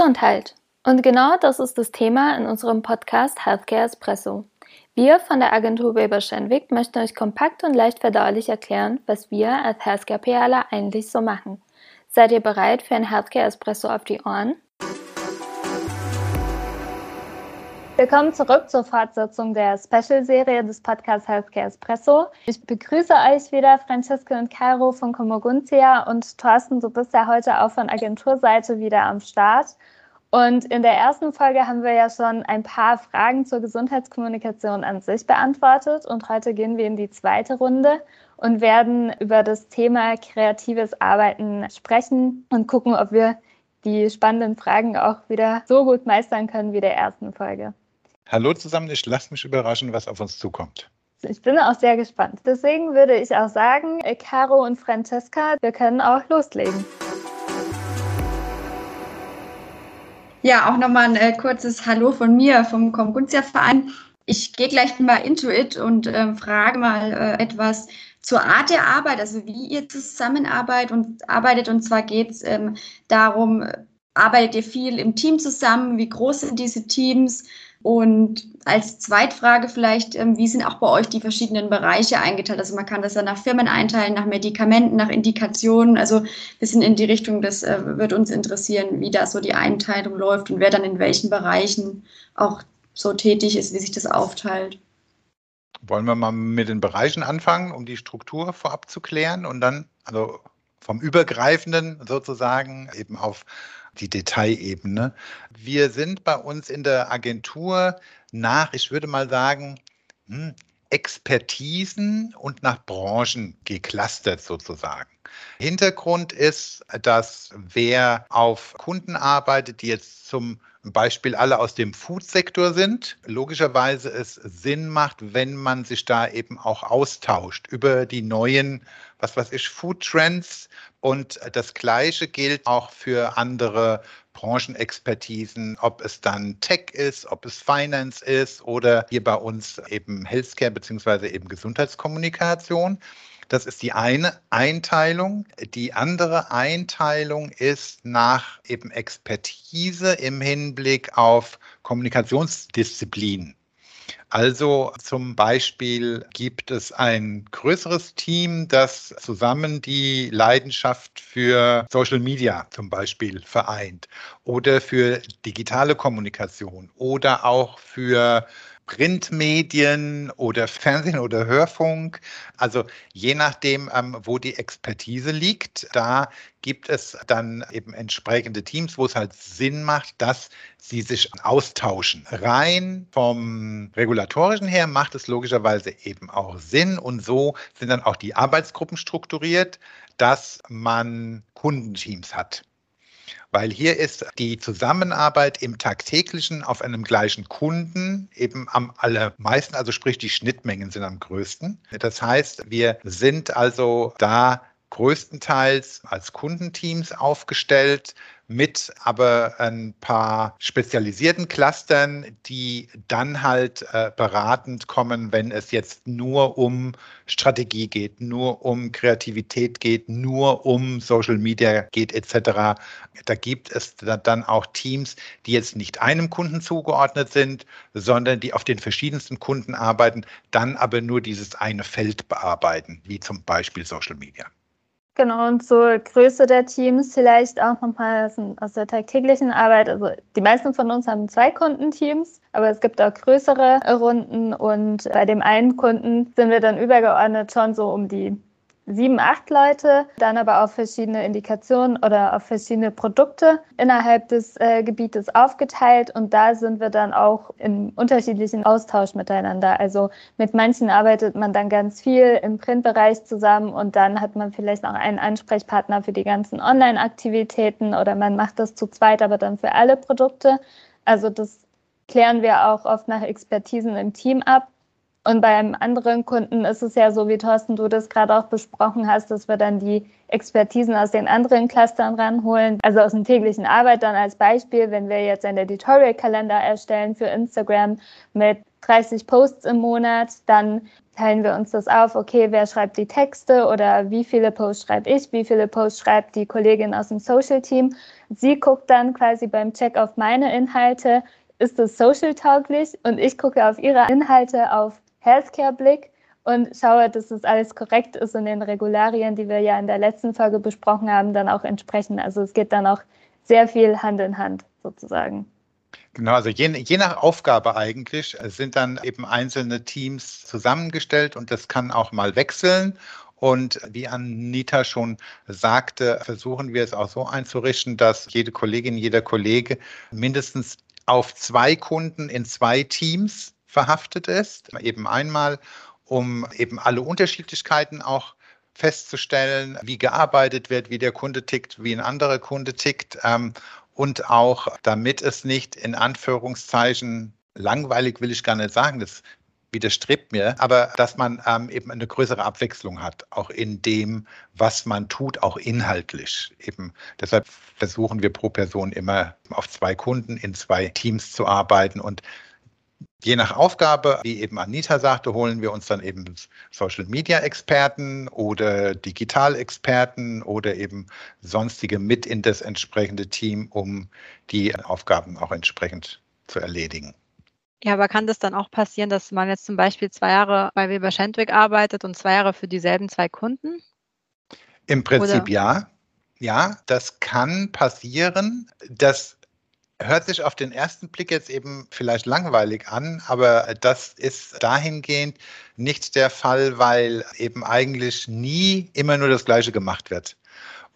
Gesundheit. Und genau das ist das Thema in unserem Podcast Healthcare Espresso. Wir von der Agentur Weber Schenwick möchten euch kompakt und leicht verdaulich erklären, was wir als Healthcare PRler eigentlich so machen. Seid ihr bereit für ein Healthcare Espresso auf die Ohren? Willkommen zurück zur Fortsetzung der Special-Serie des Podcasts Healthcare Espresso. Ich begrüße euch wieder, Francesca und Cairo von Comoguntia und Thorsten, du bist ja heute auch von Agenturseite wieder am Start. Und in der ersten Folge haben wir ja schon ein paar Fragen zur Gesundheitskommunikation an sich beantwortet. Und heute gehen wir in die zweite Runde und werden über das Thema kreatives Arbeiten sprechen und gucken, ob wir die spannenden Fragen auch wieder so gut meistern können wie der ersten Folge. Hallo zusammen, ich lasse mich überraschen, was auf uns zukommt. Ich bin auch sehr gespannt. Deswegen würde ich auch sagen, Caro und Francesca, wir können auch loslegen. Ja, auch nochmal ein äh, kurzes Hallo von mir vom Komgunzia Verein. Ich gehe gleich mal into it und äh, frage mal äh, etwas zur Art der Arbeit, also wie ihr zusammenarbeitet und arbeitet. Und zwar geht es ähm, darum, arbeitet ihr viel im Team zusammen? Wie groß sind diese Teams? Und als Zweitfrage vielleicht, ähm, wie sind auch bei euch die verschiedenen Bereiche eingeteilt? Also man kann das ja nach Firmen einteilen, nach Medikamenten, nach Indikationen. Also ein bisschen in die Richtung, das äh, wird uns interessieren, wie da so die Einteilung läuft und wer dann in welchen Bereichen auch so tätig ist, wie sich das aufteilt. Wollen wir mal mit den Bereichen anfangen, um die Struktur vorab zu klären und dann, also vom Übergreifenden sozusagen eben auf die Detailebene. Wir sind bei uns in der Agentur nach, ich würde mal sagen, hm, Expertisen und nach Branchen geclustert sozusagen. Hintergrund ist, dass wer auf Kunden arbeitet, die jetzt zum Beispiel alle aus dem Food-Sektor sind, logischerweise es Sinn macht, wenn man sich da eben auch austauscht über die neuen, was weiß ich, Food-Trends. Und das Gleiche gilt auch für andere Branchenexpertisen, ob es dann Tech ist, ob es Finance ist oder hier bei uns eben Healthcare beziehungsweise eben Gesundheitskommunikation. Das ist die eine Einteilung. Die andere Einteilung ist nach eben Expertise im Hinblick auf Kommunikationsdisziplinen. Also zum Beispiel gibt es ein größeres Team, das zusammen die Leidenschaft für Social Media zum Beispiel vereint oder für digitale Kommunikation oder auch für Printmedien oder Fernsehen oder Hörfunk. Also je nachdem, ähm, wo die Expertise liegt, da gibt es dann eben entsprechende Teams, wo es halt Sinn macht, dass sie sich austauschen. Rein vom regulatorischen her macht es logischerweise eben auch Sinn und so sind dann auch die Arbeitsgruppen strukturiert, dass man Kundenteams hat weil hier ist die Zusammenarbeit im tagtäglichen auf einem gleichen Kunden eben am allermeisten, also sprich die Schnittmengen sind am größten. Das heißt, wir sind also da größtenteils als Kundenteams aufgestellt, mit aber ein paar spezialisierten Clustern, die dann halt äh, beratend kommen, wenn es jetzt nur um Strategie geht, nur um Kreativität geht, nur um Social Media geht etc. Da gibt es dann auch Teams, die jetzt nicht einem Kunden zugeordnet sind, sondern die auf den verschiedensten Kunden arbeiten, dann aber nur dieses eine Feld bearbeiten, wie zum Beispiel Social Media. Genau, und zur Größe der Teams vielleicht auch nochmal aus der tagtäglichen Arbeit. Also die meisten von uns haben zwei Kundenteams, aber es gibt auch größere Runden und bei dem einen Kunden sind wir dann übergeordnet schon so um die sieben, acht Leute, dann aber auf verschiedene Indikationen oder auf verschiedene Produkte innerhalb des äh, Gebietes aufgeteilt. Und da sind wir dann auch im unterschiedlichen Austausch miteinander. Also mit manchen arbeitet man dann ganz viel im Printbereich zusammen und dann hat man vielleicht noch einen Ansprechpartner für die ganzen Online-Aktivitäten oder man macht das zu zweit, aber dann für alle Produkte. Also das klären wir auch oft nach Expertisen im Team ab. Und beim anderen Kunden ist es ja so, wie Thorsten, du das gerade auch besprochen hast, dass wir dann die Expertisen aus den anderen Clustern ranholen. Also aus dem täglichen Arbeit dann als Beispiel, wenn wir jetzt einen Editorial-Kalender erstellen für Instagram mit 30 Posts im Monat, dann teilen wir uns das auf, okay, wer schreibt die Texte oder wie viele Posts schreibe ich, wie viele Posts schreibt die Kollegin aus dem Social Team. Sie guckt dann quasi beim Check auf meine Inhalte, ist es social tauglich und ich gucke auf ihre Inhalte auf Healthcare Blick und schaue, dass das alles korrekt ist und den Regularien, die wir ja in der letzten Folge besprochen haben, dann auch entsprechen. Also es geht dann auch sehr viel Hand in Hand sozusagen. Genau, also je, je, nach Aufgabe eigentlich sind dann eben einzelne Teams zusammengestellt und das kann auch mal wechseln. Und wie Anita schon sagte, versuchen wir es auch so einzurichten, dass jede Kollegin, jeder Kollege mindestens auf zwei Kunden in zwei Teams verhaftet ist. Eben einmal, um eben alle Unterschiedlichkeiten auch festzustellen, wie gearbeitet wird, wie der Kunde tickt, wie ein anderer Kunde tickt. Ähm, und auch, damit es nicht in Anführungszeichen langweilig will ich gar nicht sagen, das widerstrebt mir, aber dass man ähm, eben eine größere Abwechslung hat, auch in dem, was man tut, auch inhaltlich. Eben deshalb versuchen wir pro Person immer auf zwei Kunden in zwei Teams zu arbeiten und Je nach Aufgabe, wie eben Anita sagte, holen wir uns dann eben Social Media Experten oder Digital-Experten oder eben sonstige mit in das entsprechende Team, um die Aufgaben auch entsprechend zu erledigen. Ja, aber kann das dann auch passieren, dass man jetzt zum Beispiel zwei Jahre bei Weber Schendwick arbeitet und zwei Jahre für dieselben zwei Kunden? Im Prinzip Oder? ja. Ja, das kann passieren. Das hört sich auf den ersten Blick jetzt eben vielleicht langweilig an, aber das ist dahingehend nicht der Fall, weil eben eigentlich nie immer nur das Gleiche gemacht wird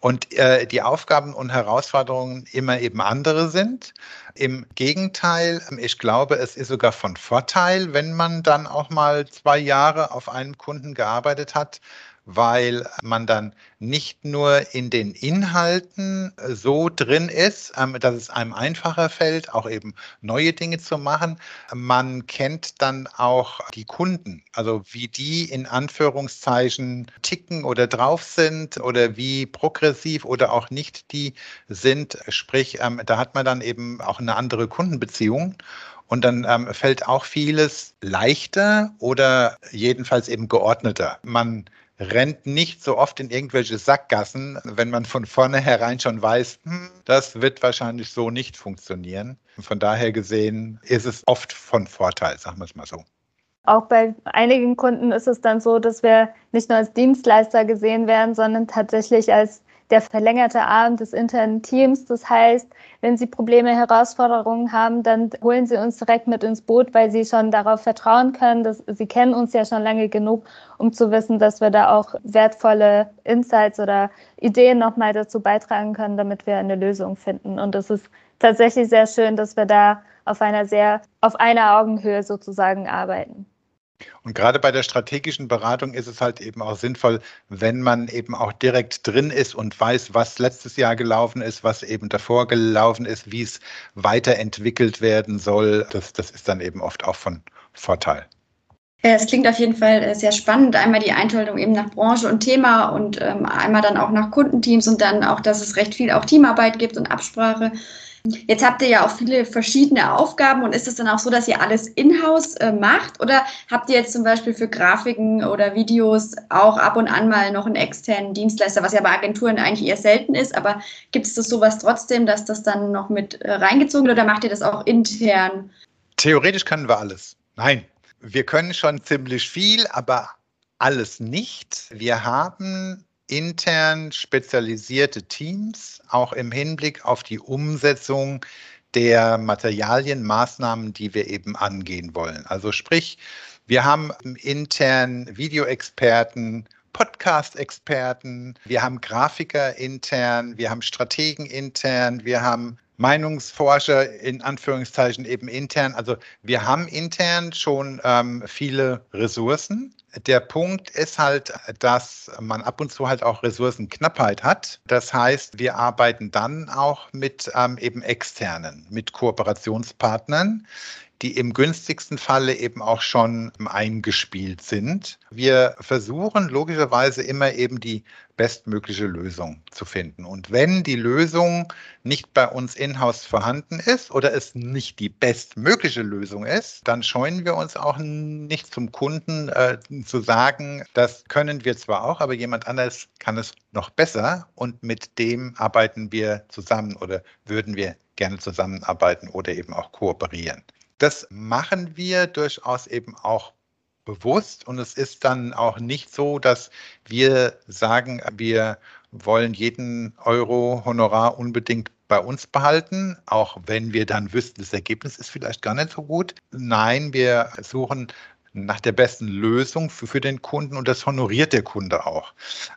und äh, die Aufgaben und Herausforderungen immer eben andere sind. Im Gegenteil, ich glaube, es ist sogar von Vorteil, wenn man dann auch mal zwei Jahre auf einem Kunden gearbeitet hat, weil man dann nicht nur in den Inhalten so drin ist, ähm, dass es einem einfacher fällt, auch eben neue Dinge zu machen. Man kennt dann auch die Kunden, also wie die in Anführungszeichen ticken oder drauf sind oder wie progressiv oder auch nicht die sind. Sprich, ähm, da hat man dann eben auch eine andere Kundenbeziehung. Und dann ähm, fällt auch vieles leichter oder jedenfalls eben geordneter. Man rennt nicht so oft in irgendwelche Sackgassen, wenn man von vornherein schon weiß, hm, das wird wahrscheinlich so nicht funktionieren. Von daher gesehen ist es oft von Vorteil, sagen wir es mal so. Auch bei einigen Kunden ist es dann so, dass wir nicht nur als Dienstleister gesehen werden, sondern tatsächlich als der verlängerte Arm des internen Teams. Das heißt, wenn Sie Probleme, Herausforderungen haben, dann holen Sie uns direkt mit ins Boot, weil Sie schon darauf vertrauen können. Dass, Sie kennen uns ja schon lange genug, um zu wissen, dass wir da auch wertvolle Insights oder Ideen nochmal dazu beitragen können, damit wir eine Lösung finden. Und es ist tatsächlich sehr schön, dass wir da auf einer sehr, auf einer Augenhöhe sozusagen arbeiten. Und gerade bei der strategischen Beratung ist es halt eben auch sinnvoll, wenn man eben auch direkt drin ist und weiß, was letztes Jahr gelaufen ist, was eben davor gelaufen ist, wie es weiterentwickelt werden soll. Das, das ist dann eben oft auch von Vorteil. Ja, es klingt auf jeden Fall äh, sehr spannend. Einmal die Einteilung eben nach Branche und Thema und ähm, einmal dann auch nach Kundenteams und dann auch, dass es recht viel auch Teamarbeit gibt und Absprache. Jetzt habt ihr ja auch viele verschiedene Aufgaben und ist es dann auch so, dass ihr alles in-house äh, macht oder habt ihr jetzt zum Beispiel für Grafiken oder Videos auch ab und an mal noch einen externen Dienstleister, was ja bei Agenturen eigentlich eher selten ist, aber gibt es das sowas trotzdem, dass das dann noch mit äh, reingezogen wird oder macht ihr das auch intern? Theoretisch können wir alles. Nein, wir können schon ziemlich viel, aber alles nicht. Wir haben intern spezialisierte Teams, auch im Hinblick auf die Umsetzung der Materialien, Maßnahmen, die wir eben angehen wollen. Also sprich, wir haben intern Videoexperten, Podcast-Experten, wir haben Grafiker intern, wir haben Strategen intern, wir haben Meinungsforscher in Anführungszeichen eben intern. Also wir haben intern schon ähm, viele Ressourcen. Der Punkt ist halt, dass man ab und zu halt auch Ressourcenknappheit hat. Das heißt, wir arbeiten dann auch mit ähm, eben externen, mit Kooperationspartnern, die im günstigsten Falle eben auch schon eingespielt sind. Wir versuchen logischerweise immer eben die bestmögliche Lösung zu finden. Und wenn die Lösung nicht bei uns in-house vorhanden ist oder es nicht die bestmögliche Lösung ist, dann scheuen wir uns auch nicht zum Kunden äh, zu sagen, das können wir zwar auch, aber jemand anders kann es noch besser und mit dem arbeiten wir zusammen oder würden wir gerne zusammenarbeiten oder eben auch kooperieren. Das machen wir durchaus eben auch bewusst und es ist dann auch nicht so, dass wir sagen, wir wollen jeden Euro Honorar unbedingt bei uns behalten, auch wenn wir dann wüssten, das Ergebnis ist vielleicht gar nicht so gut. Nein, wir suchen nach der besten Lösung für, für den Kunden und das honoriert der Kunde auch.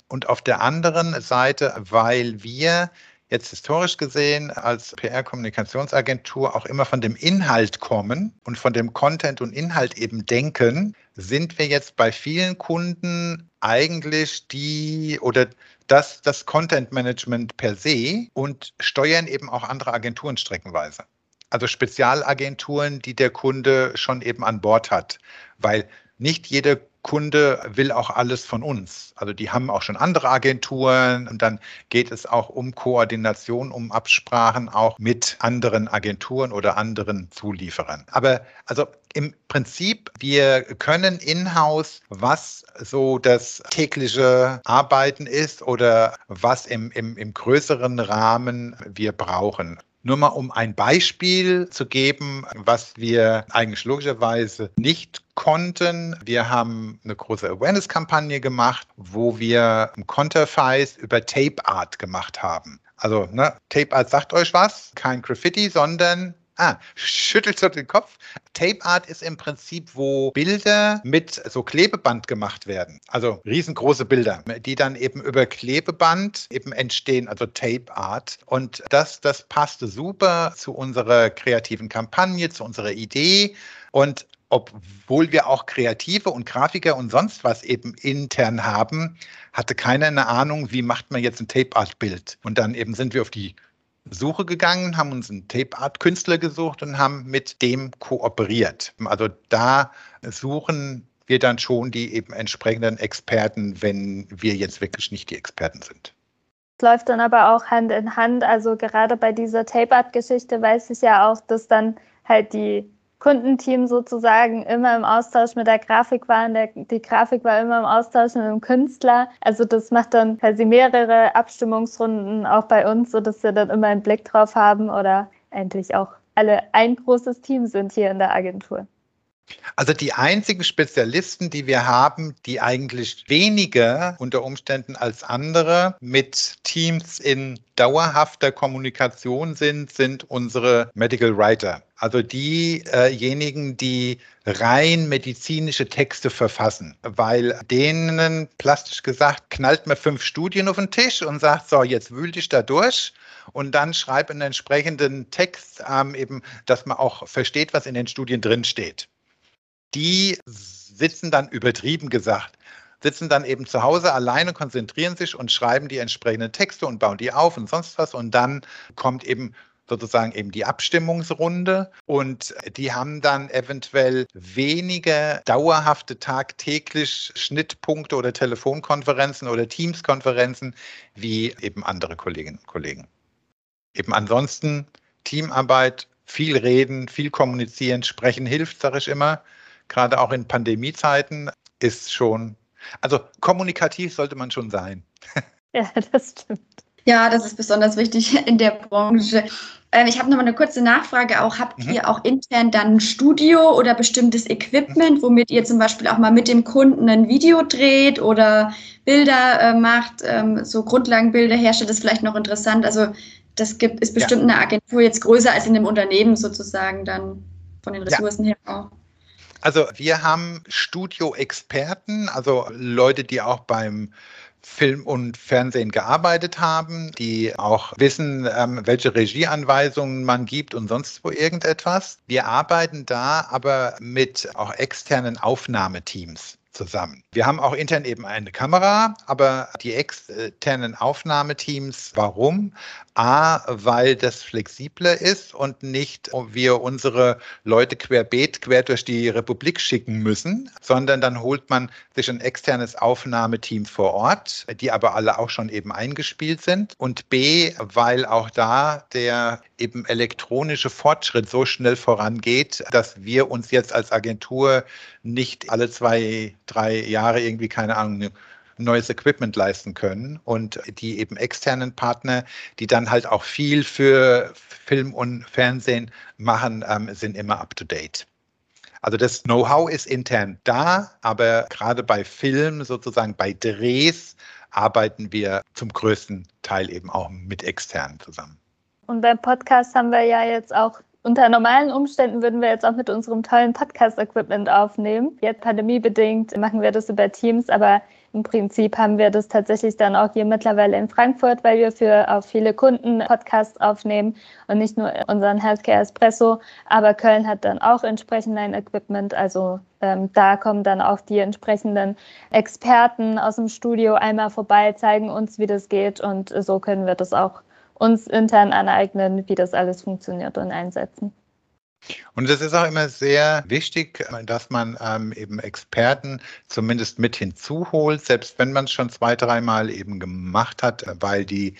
Und auf der anderen Seite, weil wir jetzt historisch gesehen als PR-Kommunikationsagentur auch immer von dem Inhalt kommen und von dem Content und Inhalt eben denken, sind wir jetzt bei vielen Kunden eigentlich die oder das, das Content Management per se und steuern eben auch andere Agenturen streckenweise. Also Spezialagenturen, die der Kunde schon eben an Bord hat, weil nicht jede Kunde will auch alles von uns. Also die haben auch schon andere Agenturen und dann geht es auch um Koordination, um Absprachen auch mit anderen Agenturen oder anderen Zulieferern. Aber also im Prinzip, wir können in-house, was so das tägliche Arbeiten ist oder was im, im, im größeren Rahmen wir brauchen. Nur mal um ein Beispiel zu geben, was wir eigentlich logischerweise nicht konnten. Wir haben eine große Awareness-Kampagne gemacht, wo wir Conterfeis über Tape Art gemacht haben. Also ne, Tape Art sagt euch was, kein Graffiti, sondern Ah, schüttelt so den Kopf. Tape Art ist im Prinzip, wo Bilder mit so Klebeband gemacht werden. Also riesengroße Bilder, die dann eben über Klebeband eben entstehen, also Tape Art. Und das, das passte super zu unserer kreativen Kampagne, zu unserer Idee. Und obwohl wir auch Kreative und Grafiker und sonst was eben intern haben, hatte keiner eine Ahnung, wie macht man jetzt ein Tape Art Bild. Und dann eben sind wir auf die Suche gegangen, haben uns einen Tape-Art-Künstler gesucht und haben mit dem kooperiert. Also da suchen wir dann schon die eben entsprechenden Experten, wenn wir jetzt wirklich nicht die Experten sind. Es läuft dann aber auch Hand in Hand. Also gerade bei dieser Tape-Art-Geschichte weiß ich ja auch, dass dann halt die Kundenteam sozusagen immer im Austausch mit der Grafik war. Und der, die Grafik war immer im Austausch mit dem Künstler. Also das macht dann quasi mehrere Abstimmungsrunden auch bei uns, sodass wir dann immer einen Blick drauf haben oder eigentlich auch alle ein großes Team sind hier in der Agentur. Also die einzigen Spezialisten, die wir haben, die eigentlich weniger unter Umständen als andere mit Teams in dauerhafter Kommunikation sind, sind unsere Medical Writer. Also diejenigen, die rein medizinische Texte verfassen, weil denen, plastisch gesagt, knallt man fünf Studien auf den Tisch und sagt, so, jetzt wühl dich da durch und dann schreib einen entsprechenden Text, ähm, eben, dass man auch versteht, was in den Studien drinsteht die sitzen dann übertrieben gesagt, sitzen dann eben zu Hause alleine, konzentrieren sich und schreiben die entsprechenden Texte und bauen die auf und sonst was. Und dann kommt eben sozusagen eben die Abstimmungsrunde und die haben dann eventuell weniger dauerhafte tagtäglich Schnittpunkte oder Telefonkonferenzen oder Teamskonferenzen wie eben andere Kolleginnen und Kollegen. Eben ansonsten Teamarbeit, viel reden, viel kommunizieren, sprechen hilft, sage ich immer gerade auch in Pandemiezeiten, ist schon, also kommunikativ sollte man schon sein. Ja, das stimmt. Ja, das ist besonders wichtig in der Branche. Ähm, ich habe noch mal eine kurze Nachfrage auch. Habt mhm. ihr auch intern dann ein Studio oder bestimmtes Equipment, womit ihr zum Beispiel auch mal mit dem Kunden ein Video dreht oder Bilder äh, macht, ähm, so Grundlagenbilder herstellt? Das ist vielleicht noch interessant. Also das gibt, ist bestimmt ja. eine Agentur jetzt größer als in dem Unternehmen sozusagen dann von den Ressourcen ja. her auch. Also wir haben Studio-Experten, also Leute, die auch beim Film und Fernsehen gearbeitet haben, die auch wissen, ähm, welche Regieanweisungen man gibt und sonst wo irgendetwas. Wir arbeiten da aber mit auch externen Aufnahmeteams zusammen. Wir haben auch intern eben eine Kamera, aber die externen Aufnahmeteams, warum? A, weil das flexibler ist und nicht wir unsere Leute querbeet quer durch die Republik schicken müssen, sondern dann holt man sich ein externes Aufnahmeteam vor Ort, die aber alle auch schon eben eingespielt sind. Und B, weil auch da der eben elektronische Fortschritt so schnell vorangeht, dass wir uns jetzt als Agentur nicht alle zwei, drei Jahre irgendwie, keine Ahnung, neues Equipment leisten können. Und die eben externen Partner, die dann halt auch viel für Film und Fernsehen machen, ähm, sind immer up-to-date. Also das Know-how ist intern da, aber gerade bei Film, sozusagen bei Drehs, arbeiten wir zum größten Teil eben auch mit externen zusammen. Und beim Podcast haben wir ja jetzt auch unter normalen Umständen würden wir jetzt auch mit unserem tollen Podcast-Equipment aufnehmen. Jetzt pandemiebedingt machen wir das über Teams, aber im Prinzip haben wir das tatsächlich dann auch hier mittlerweile in Frankfurt, weil wir für auch viele Kunden Podcasts aufnehmen und nicht nur unseren Healthcare Espresso. Aber Köln hat dann auch entsprechend ein Equipment. Also ähm, da kommen dann auch die entsprechenden Experten aus dem Studio einmal vorbei, zeigen uns, wie das geht und so können wir das auch uns intern aneignen, wie das alles funktioniert und einsetzen. Und es ist auch immer sehr wichtig, dass man ähm, eben Experten zumindest mit hinzuholt, selbst wenn man es schon zwei, dreimal eben gemacht hat, weil die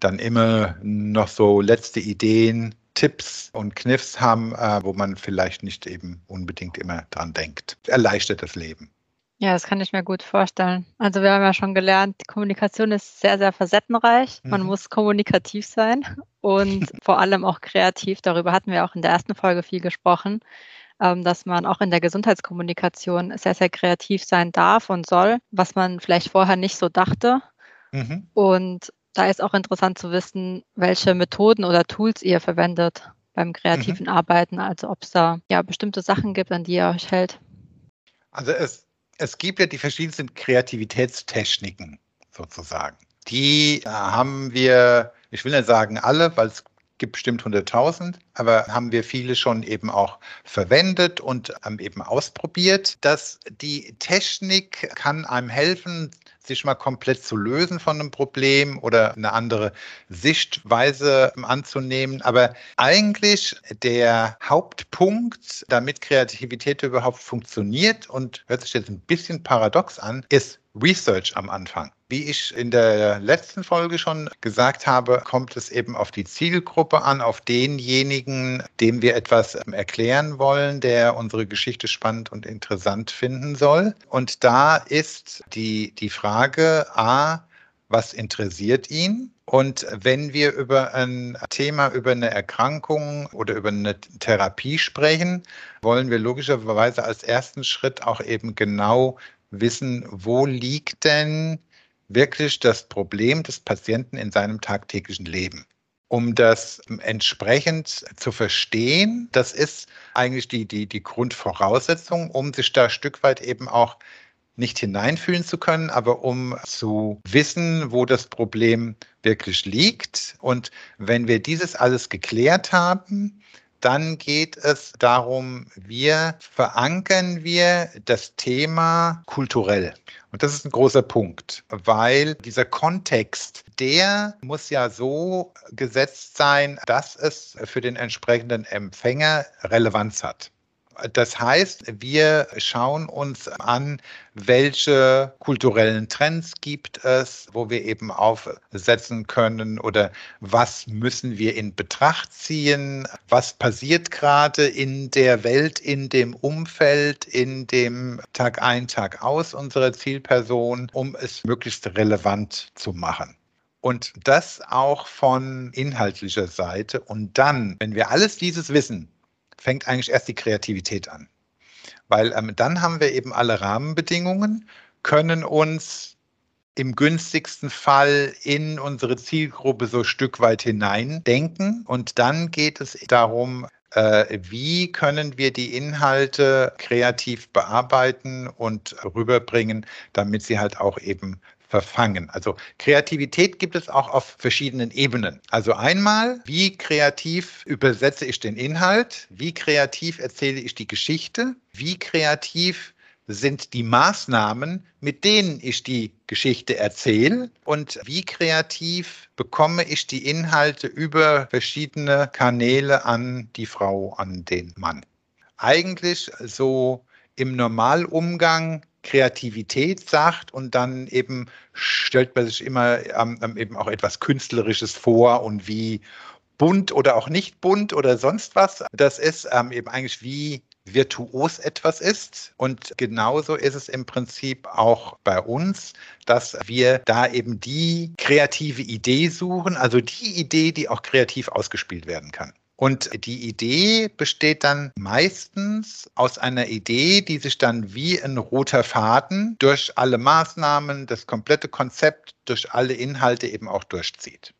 dann immer noch so letzte Ideen, Tipps und Kniffs haben, äh, wo man vielleicht nicht eben unbedingt immer dran denkt. Erleichtert das Leben. Ja, das kann ich mir gut vorstellen. Also wir haben ja schon gelernt, die Kommunikation ist sehr, sehr facettenreich. Man mhm. muss kommunikativ sein und vor allem auch kreativ. Darüber hatten wir auch in der ersten Folge viel gesprochen, ähm, dass man auch in der Gesundheitskommunikation sehr, sehr kreativ sein darf und soll, was man vielleicht vorher nicht so dachte. Mhm. Und da ist auch interessant zu wissen, welche Methoden oder Tools ihr verwendet beim kreativen mhm. Arbeiten. Also ob es da ja bestimmte Sachen gibt, an die ihr euch hält. Also es es gibt ja die verschiedensten Kreativitätstechniken sozusagen. Die äh, haben wir, ich will nicht sagen alle, weil es gibt bestimmt 100.000, aber haben wir viele schon eben auch verwendet und ähm, eben ausprobiert. Dass die Technik kann einem helfen, sich mal komplett zu lösen von einem Problem oder eine andere Sichtweise anzunehmen. Aber eigentlich der Hauptpunkt, damit Kreativität überhaupt funktioniert und hört sich jetzt ein bisschen paradox an, ist Research am Anfang. Wie ich in der letzten Folge schon gesagt habe, kommt es eben auf die Zielgruppe an, auf denjenigen, dem wir etwas erklären wollen, der unsere Geschichte spannend und interessant finden soll. Und da ist die, die Frage, a, was interessiert ihn? Und wenn wir über ein Thema, über eine Erkrankung oder über eine Therapie sprechen, wollen wir logischerweise als ersten Schritt auch eben genau wissen, wo liegt denn wirklich das Problem des Patienten in seinem tagtäglichen Leben. Um das entsprechend zu verstehen, das ist eigentlich die, die, die Grundvoraussetzung, um sich da ein Stück weit eben auch nicht hineinfühlen zu können, aber um zu wissen, wo das Problem wirklich liegt. Und wenn wir dieses alles geklärt haben, dann geht es darum, wir verankern wir das Thema kulturell. Und das ist ein großer Punkt, weil dieser Kontext, der muss ja so gesetzt sein, dass es für den entsprechenden Empfänger Relevanz hat. Das heißt, wir schauen uns an, welche kulturellen Trends gibt es, wo wir eben aufsetzen können oder was müssen wir in Betracht ziehen, was passiert gerade in der Welt, in dem Umfeld, in dem Tag ein, Tag aus unserer Zielperson, um es möglichst relevant zu machen. Und das auch von inhaltlicher Seite. Und dann, wenn wir alles dieses wissen, fängt eigentlich erst die Kreativität an. Weil ähm, dann haben wir eben alle Rahmenbedingungen, können uns im günstigsten Fall in unsere Zielgruppe so ein Stück weit hineindenken. Und dann geht es darum, äh, wie können wir die Inhalte kreativ bearbeiten und rüberbringen, damit sie halt auch eben verfangen. Also Kreativität gibt es auch auf verschiedenen Ebenen. Also einmal, wie kreativ übersetze ich den Inhalt? Wie kreativ erzähle ich die Geschichte? Wie kreativ sind die Maßnahmen, mit denen ich die Geschichte erzähle und wie kreativ bekomme ich die Inhalte über verschiedene Kanäle an die Frau, an den Mann. Eigentlich so im Normalumgang Kreativität sagt und dann eben stellt man sich immer ähm, eben auch etwas Künstlerisches vor und wie bunt oder auch nicht bunt oder sonst was. Das ist ähm, eben eigentlich wie virtuos etwas ist. Und genauso ist es im Prinzip auch bei uns, dass wir da eben die kreative Idee suchen, also die Idee, die auch kreativ ausgespielt werden kann. Und die Idee besteht dann meistens aus einer Idee, die sich dann wie ein roter Faden durch alle Maßnahmen, das komplette Konzept, durch alle Inhalte eben auch durchzieht.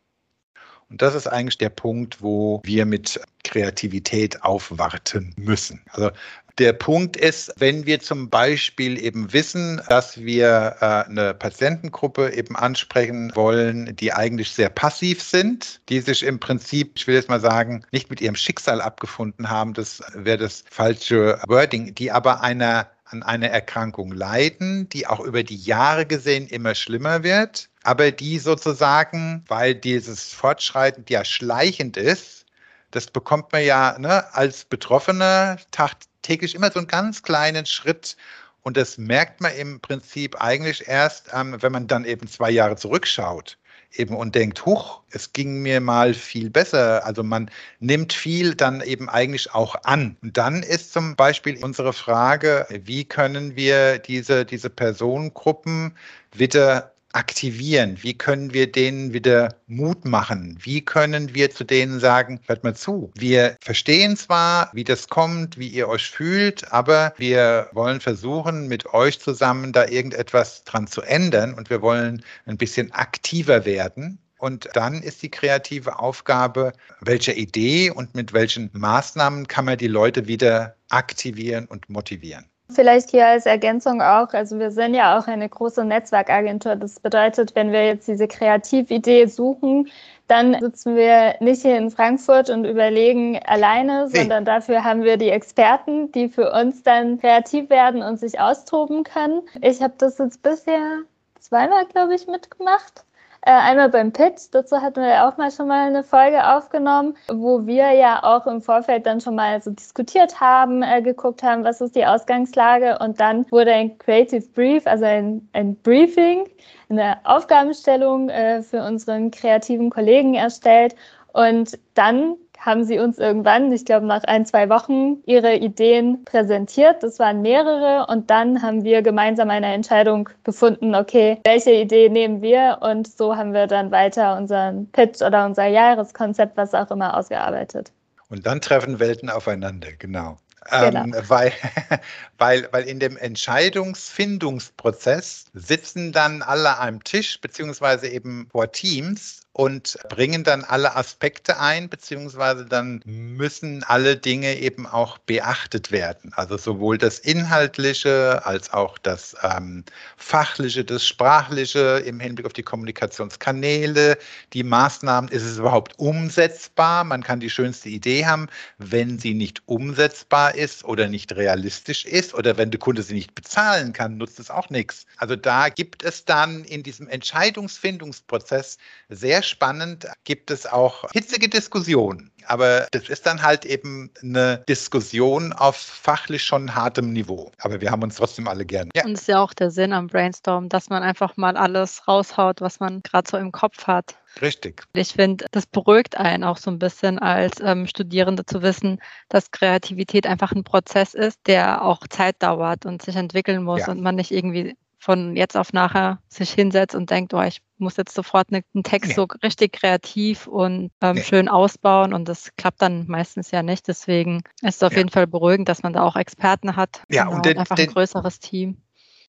Und das ist eigentlich der Punkt, wo wir mit Kreativität aufwarten müssen. Also der Punkt ist, wenn wir zum Beispiel eben wissen, dass wir äh, eine Patientengruppe eben ansprechen wollen, die eigentlich sehr passiv sind, die sich im Prinzip, ich will jetzt mal sagen, nicht mit ihrem Schicksal abgefunden haben, das wäre das falsche Wording, die aber einer an einer Erkrankung leiden, die auch über die Jahre gesehen immer schlimmer wird, aber die sozusagen, weil dieses Fortschreiten ja schleichend ist, das bekommt man ja ne, als Betroffener tagtäglich immer so einen ganz kleinen Schritt. Und das merkt man im Prinzip eigentlich erst, ähm, wenn man dann eben zwei Jahre zurückschaut eben und denkt, huch, es ging mir mal viel besser. Also man nimmt viel dann eben eigentlich auch an. Und dann ist zum Beispiel unsere Frage, wie können wir diese, diese Personengruppen wieder aktivieren? Wie können wir denen wieder Mut machen? Wie können wir zu denen sagen, hört mal zu, wir verstehen zwar, wie das kommt, wie ihr euch fühlt, aber wir wollen versuchen, mit euch zusammen da irgendetwas dran zu ändern und wir wollen ein bisschen aktiver werden. Und dann ist die kreative Aufgabe, welche Idee und mit welchen Maßnahmen kann man die Leute wieder aktivieren und motivieren. Vielleicht hier als Ergänzung auch, also wir sind ja auch eine große Netzwerkagentur. Das bedeutet, wenn wir jetzt diese Kreatividee suchen, dann sitzen wir nicht hier in Frankfurt und überlegen alleine, nee. sondern dafür haben wir die Experten, die für uns dann kreativ werden und sich austoben können. Ich habe das jetzt bisher zweimal, glaube ich, mitgemacht. Äh, einmal beim Pitch, dazu hatten wir ja auch mal schon mal eine Folge aufgenommen, wo wir ja auch im Vorfeld dann schon mal so diskutiert haben, äh, geguckt haben, was ist die Ausgangslage. Und dann wurde ein Creative Brief, also ein, ein Briefing, eine Aufgabenstellung äh, für unseren kreativen Kollegen erstellt. Und dann haben sie uns irgendwann, ich glaube nach ein, zwei Wochen, ihre Ideen präsentiert. Das waren mehrere und dann haben wir gemeinsam eine Entscheidung gefunden, okay, welche Idee nehmen wir und so haben wir dann weiter unseren Pitch oder unser Jahreskonzept, was auch immer, ausgearbeitet. Und dann treffen Welten aufeinander, genau. Genau. Ähm, weil, weil, weil in dem Entscheidungsfindungsprozess sitzen dann alle einem Tisch, beziehungsweise eben vor Teams und bringen dann alle Aspekte ein, beziehungsweise dann müssen alle Dinge eben auch beachtet werden. Also sowohl das Inhaltliche als auch das ähm, Fachliche, das Sprachliche im Hinblick auf die Kommunikationskanäle, die Maßnahmen. Ist es überhaupt umsetzbar? Man kann die schönste Idee haben, wenn sie nicht umsetzbar ist oder nicht realistisch ist oder wenn der Kunde sie nicht bezahlen kann, nutzt es auch nichts. Also da gibt es dann in diesem Entscheidungsfindungsprozess sehr spannend, gibt es auch hitzige Diskussionen. Aber das ist dann halt eben eine Diskussion auf fachlich schon hartem Niveau. Aber wir haben uns trotzdem alle gern. Ja. Und das ist ja auch der Sinn am Brainstorm, dass man einfach mal alles raushaut, was man gerade so im Kopf hat. Richtig. Ich finde, das beruhigt einen auch so ein bisschen als ähm, Studierende zu wissen, dass Kreativität einfach ein Prozess ist, der auch Zeit dauert und sich entwickeln muss ja. und man nicht irgendwie von jetzt auf nachher sich hinsetzt und denkt, oh, ich muss jetzt sofort einen Text nee. so richtig kreativ und ähm, nee. schön ausbauen und das klappt dann meistens ja nicht. Deswegen ist es auf ja. jeden Fall beruhigend, dass man da auch Experten hat ja, genau, und, den, einfach den, ein größeres Team.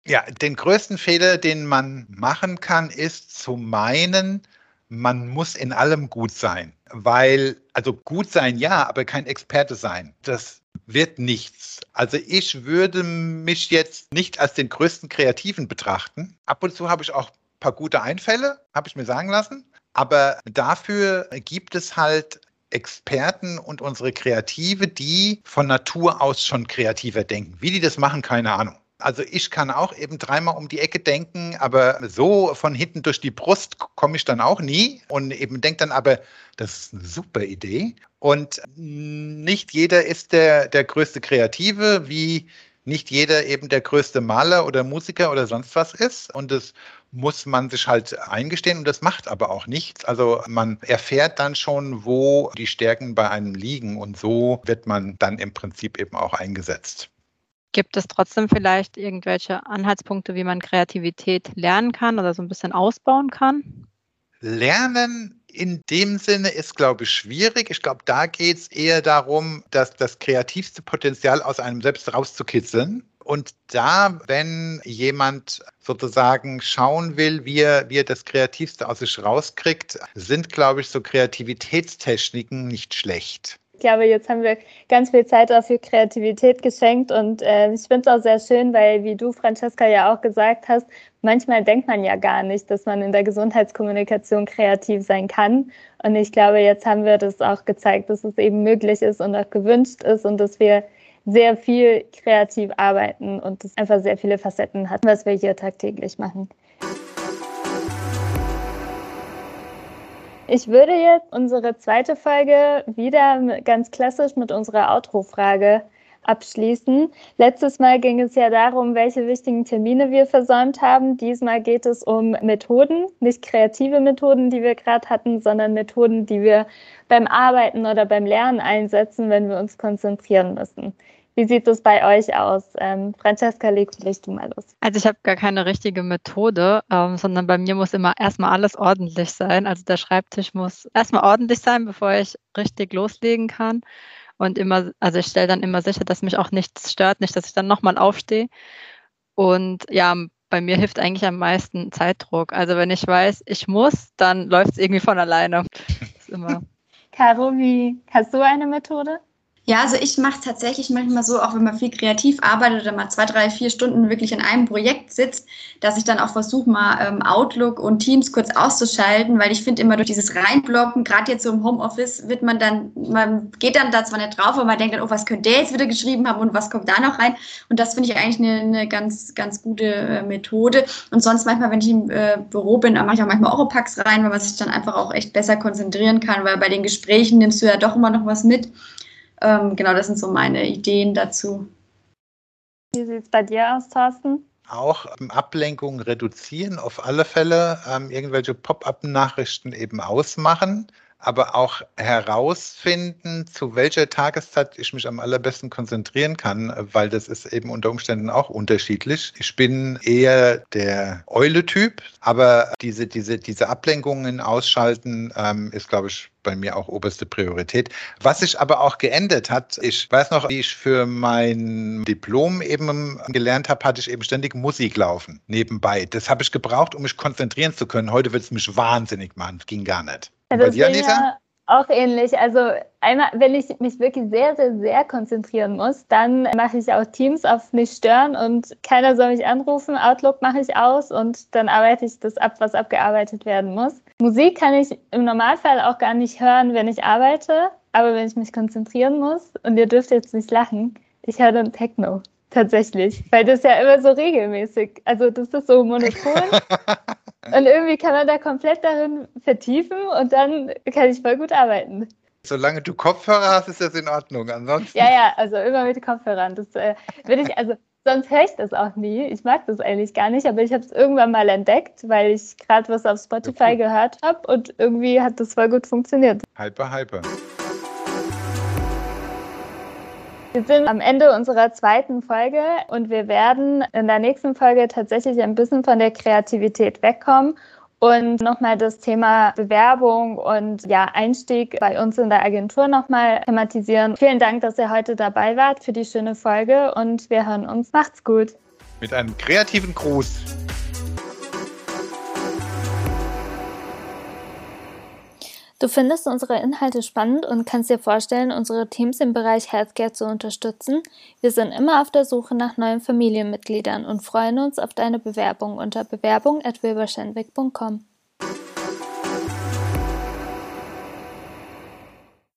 Ja, den größten Fehler, den man machen kann, ist zu meinen, man muss in allem gut sein. Weil, also gut sein ja, aber kein Experte sein. Das wird nichts. Also ich würde mich jetzt nicht als den größten Kreativen betrachten. Ab und zu habe ich auch ein paar gute Einfälle, habe ich mir sagen lassen. Aber dafür gibt es halt Experten und unsere Kreative, die von Natur aus schon kreativer denken. Wie die das machen, keine Ahnung. Also ich kann auch eben dreimal um die Ecke denken, aber so von hinten durch die Brust komme ich dann auch nie und eben denke dann aber, das ist eine super Idee. Und nicht jeder ist der, der größte Kreative, wie nicht jeder eben der größte Maler oder Musiker oder sonst was ist. Und das muss man sich halt eingestehen und das macht aber auch nichts. Also man erfährt dann schon, wo die Stärken bei einem liegen und so wird man dann im Prinzip eben auch eingesetzt. Gibt es trotzdem vielleicht irgendwelche Anhaltspunkte, wie man Kreativität lernen kann oder so ein bisschen ausbauen kann? Lernen in dem Sinne ist, glaube ich, schwierig. Ich glaube, da geht es eher darum, dass das kreativste Potenzial aus einem selbst rauszukitzeln. Und da, wenn jemand sozusagen schauen will, wie er, wie er das Kreativste aus sich rauskriegt, sind, glaube ich, so Kreativitätstechniken nicht schlecht. Ich glaube, jetzt haben wir ganz viel Zeit dafür Kreativität geschenkt und äh, ich finde es auch sehr schön, weil, wie du, Francesca, ja auch gesagt hast, manchmal denkt man ja gar nicht, dass man in der Gesundheitskommunikation kreativ sein kann. Und ich glaube, jetzt haben wir das auch gezeigt, dass es eben möglich ist und auch gewünscht ist und dass wir sehr viel kreativ arbeiten und es einfach sehr viele Facetten hat, was wir hier tagtäglich machen. Ich würde jetzt unsere zweite Folge wieder ganz klassisch mit unserer Outro-Frage abschließen. Letztes Mal ging es ja darum, welche wichtigen Termine wir versäumt haben. Diesmal geht es um Methoden, nicht kreative Methoden, die wir gerade hatten, sondern Methoden, die wir beim Arbeiten oder beim Lernen einsetzen, wenn wir uns konzentrieren müssen. Wie sieht es bei euch aus? Ähm, Francesca, leg vielleicht du mal los. Also ich habe gar keine richtige Methode, ähm, sondern bei mir muss immer erstmal alles ordentlich sein. Also der Schreibtisch muss erstmal ordentlich sein, bevor ich richtig loslegen kann. Und immer, also ich stelle dann immer sicher, dass mich auch nichts stört, nicht, dass ich dann nochmal aufstehe. Und ja, bei mir hilft eigentlich am meisten Zeitdruck. Also wenn ich weiß, ich muss, dann läuft es irgendwie von alleine. Das ist immer. Caro, wie hast du eine Methode? Ja, also ich mache tatsächlich manchmal so, auch wenn man viel kreativ arbeitet oder mal zwei, drei, vier Stunden wirklich in einem Projekt sitzt, dass ich dann auch versuche, mal ähm, Outlook und Teams kurz auszuschalten, weil ich finde immer durch dieses Reinblocken, gerade jetzt so im Homeoffice, wird man dann, man geht dann da zwar nicht drauf, aber man denkt dann, oh, was könnte der jetzt wieder geschrieben haben und was kommt da noch rein? Und das finde ich eigentlich eine, eine, ganz, ganz gute äh, Methode. Und sonst manchmal, wenn ich im äh, Büro bin, mache ich auch manchmal Oropax rein, weil man sich dann einfach auch echt besser konzentrieren kann, weil bei den Gesprächen nimmst du ja doch immer noch was mit. Ähm, genau, das sind so meine Ideen dazu. Wie sieht es bei dir aus, Thorsten? Auch ähm, Ablenkung reduzieren, auf alle Fälle ähm, irgendwelche Pop-up-Nachrichten eben ausmachen aber auch herausfinden, zu welcher Tageszeit ich mich am allerbesten konzentrieren kann, weil das ist eben unter Umständen auch unterschiedlich. Ich bin eher der Eule-Typ, aber diese, diese, diese Ablenkungen ausschalten ähm, ist, glaube ich, bei mir auch oberste Priorität. Was sich aber auch geändert hat, ich weiß noch, wie ich für mein Diplom eben gelernt habe, hatte ich eben ständig Musik laufen nebenbei. Das habe ich gebraucht, um mich konzentrieren zu können. Heute wird es mich wahnsinnig machen. Ging gar nicht. Also bei dir, Anita? Auch ähnlich. Also einmal, wenn ich mich wirklich sehr, sehr, sehr konzentrieren muss, dann mache ich auch Teams auf mich stören und keiner soll mich anrufen. Outlook mache ich aus und dann arbeite ich das ab, was abgearbeitet werden muss. Musik kann ich im Normalfall auch gar nicht hören, wenn ich arbeite, aber wenn ich mich konzentrieren muss, und ihr dürft jetzt nicht lachen, ich höre dann Techno. Tatsächlich, weil das ja immer so regelmäßig, also das ist so monoton Und irgendwie kann man da komplett darin vertiefen und dann kann ich voll gut arbeiten. Solange du Kopfhörer hast, ist das in Ordnung. Ansonsten. Ja, ja, also immer mit Kopfhörern. Das äh, würde ich, also sonst höre ich das auch nie. Ich mag das eigentlich gar nicht, aber ich habe es irgendwann mal entdeckt, weil ich gerade was auf Spotify okay. gehört habe und irgendwie hat das voll gut funktioniert. Hyper, hyper. Wir sind am Ende unserer zweiten Folge und wir werden in der nächsten Folge tatsächlich ein bisschen von der Kreativität wegkommen und nochmal das Thema Bewerbung und ja, Einstieg bei uns in der Agentur nochmal thematisieren. Vielen Dank, dass ihr heute dabei wart für die schöne Folge und wir hören uns. Macht's gut. Mit einem kreativen Gruß. Du findest unsere Inhalte spannend und kannst dir vorstellen, unsere Teams im Bereich Healthcare zu unterstützen? Wir sind immer auf der Suche nach neuen Familienmitgliedern und freuen uns auf deine Bewerbung unter bewerbung.wilberschenwick.com.